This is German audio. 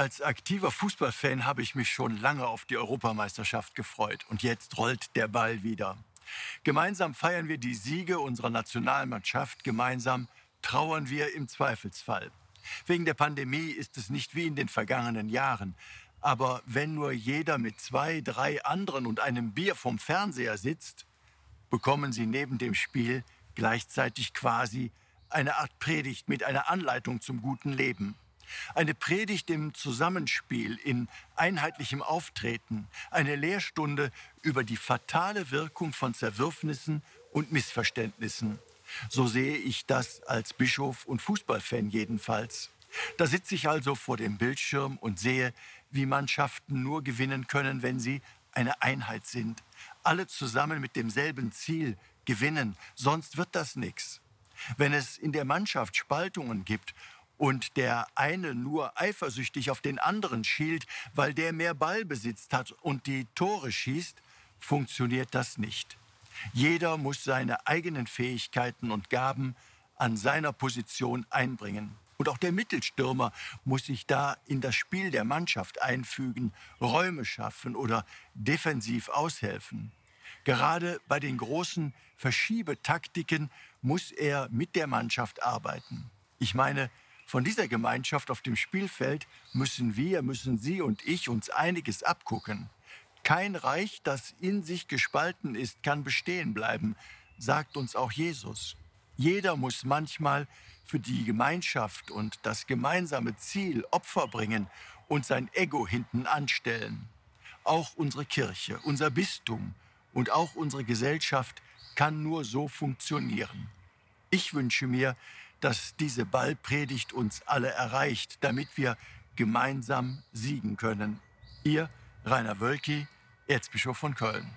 Als aktiver Fußballfan habe ich mich schon lange auf die Europameisterschaft gefreut. Und jetzt rollt der Ball wieder. Gemeinsam feiern wir die Siege unserer Nationalmannschaft. Gemeinsam trauern wir im Zweifelsfall. Wegen der Pandemie ist es nicht wie in den vergangenen Jahren. Aber wenn nur jeder mit zwei, drei anderen und einem Bier vom Fernseher sitzt, bekommen sie neben dem Spiel gleichzeitig quasi eine Art Predigt mit einer Anleitung zum guten Leben. Eine Predigt im Zusammenspiel, in einheitlichem Auftreten, eine Lehrstunde über die fatale Wirkung von Zerwürfnissen und Missverständnissen. So sehe ich das als Bischof und Fußballfan jedenfalls. Da sitze ich also vor dem Bildschirm und sehe, wie Mannschaften nur gewinnen können, wenn sie eine Einheit sind. Alle zusammen mit demselben Ziel gewinnen, sonst wird das nichts. Wenn es in der Mannschaft Spaltungen gibt und der eine nur eifersüchtig auf den anderen schielt, weil der mehr Ballbesitz hat und die Tore schießt, funktioniert das nicht. Jeder muss seine eigenen Fähigkeiten und Gaben an seiner Position einbringen. Und auch der Mittelstürmer muss sich da in das Spiel der Mannschaft einfügen, Räume schaffen oder defensiv aushelfen. Gerade bei den großen Verschiebetaktiken muss er mit der Mannschaft arbeiten. Ich meine, von dieser Gemeinschaft auf dem Spielfeld müssen wir, müssen Sie und ich uns einiges abgucken. Kein Reich, das in sich gespalten ist, kann bestehen bleiben, sagt uns auch Jesus. Jeder muss manchmal für die Gemeinschaft und das gemeinsame Ziel Opfer bringen und sein Ego hinten anstellen. Auch unsere Kirche, unser Bistum und auch unsere Gesellschaft kann nur so funktionieren. Ich wünsche mir, dass diese Ballpredigt uns alle erreicht, damit wir gemeinsam siegen können. Ihr Rainer Wölki, Erzbischof von Köln.